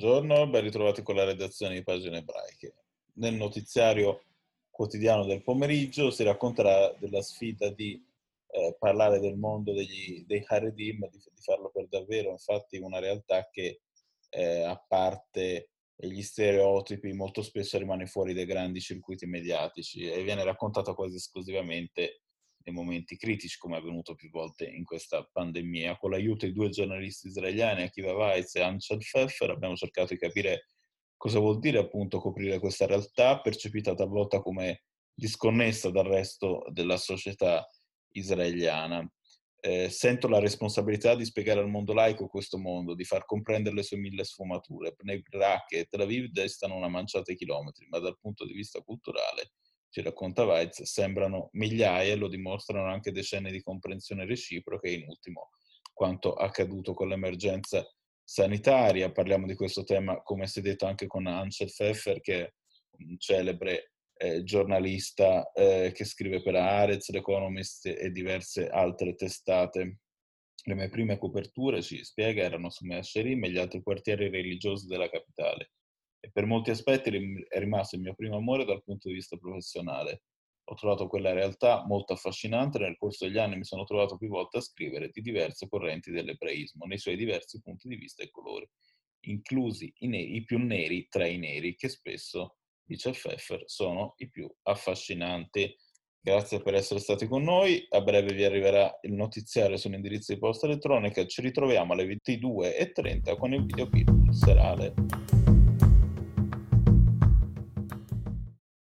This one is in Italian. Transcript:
Buongiorno, ben ritrovati con la redazione di Pagine Ebraiche. Nel notiziario quotidiano del pomeriggio si racconterà della sfida di eh, parlare del mondo degli, dei Haredim, di, di, farlo per davvero, infatti una realtà che eh, a parte gli stereotipi molto spesso rimane fuori dai grandi circuiti mediatici e viene raccontata quasi esclusivamente nei momenti critici, come è avvenuto più volte in questa pandemia. Con l'aiuto di due giornalisti israeliani, Akiva Weiss e Anshel Pfeffer, abbiamo cercato di capire cosa vuol dire appunto coprire questa realtà, percepita talvolta come disconnessa dal resto della società israeliana. Eh, sento la responsabilità di spiegare al mondo laico questo mondo, di far comprendere le sue mille sfumature. Bnei Brak e Tel Aviv destano una manciata di chilometri, ma dal punto di vista culturale ci racconta Weitz, sembrano migliaia e lo dimostrano anche decenni di comprensione reciproca e in ultimo quanto accaduto con l'emergenza sanitaria. Parliamo di questo tema, come si è detto, anche con Ansel Pfeffer, che è un celebre eh, giornalista eh, che scrive per Arez, l'Economist e diverse altre testate. Le mie prime coperture, ci spiega, erano su Measherim e gli altri quartieri religiosi della capitale per molti aspetti è rimasto il mio primo amore dal punto di vista professionale. Ho trovato quella realtà molto affascinante e nel corso degli anni mi sono trovato più volte a scrivere di diverse correnti dell'ebraismo, nei suoi diversi punti di vista e colori, inclusi i, neri, i più neri tra i neri, che spesso, dice Pfeffer, sono i più affascinanti. Grazie per essere stati con noi. A breve vi arriverà il notiziario sull'indirizzo di posta elettronica. Ci ritroviamo alle 22.30 con il video serale.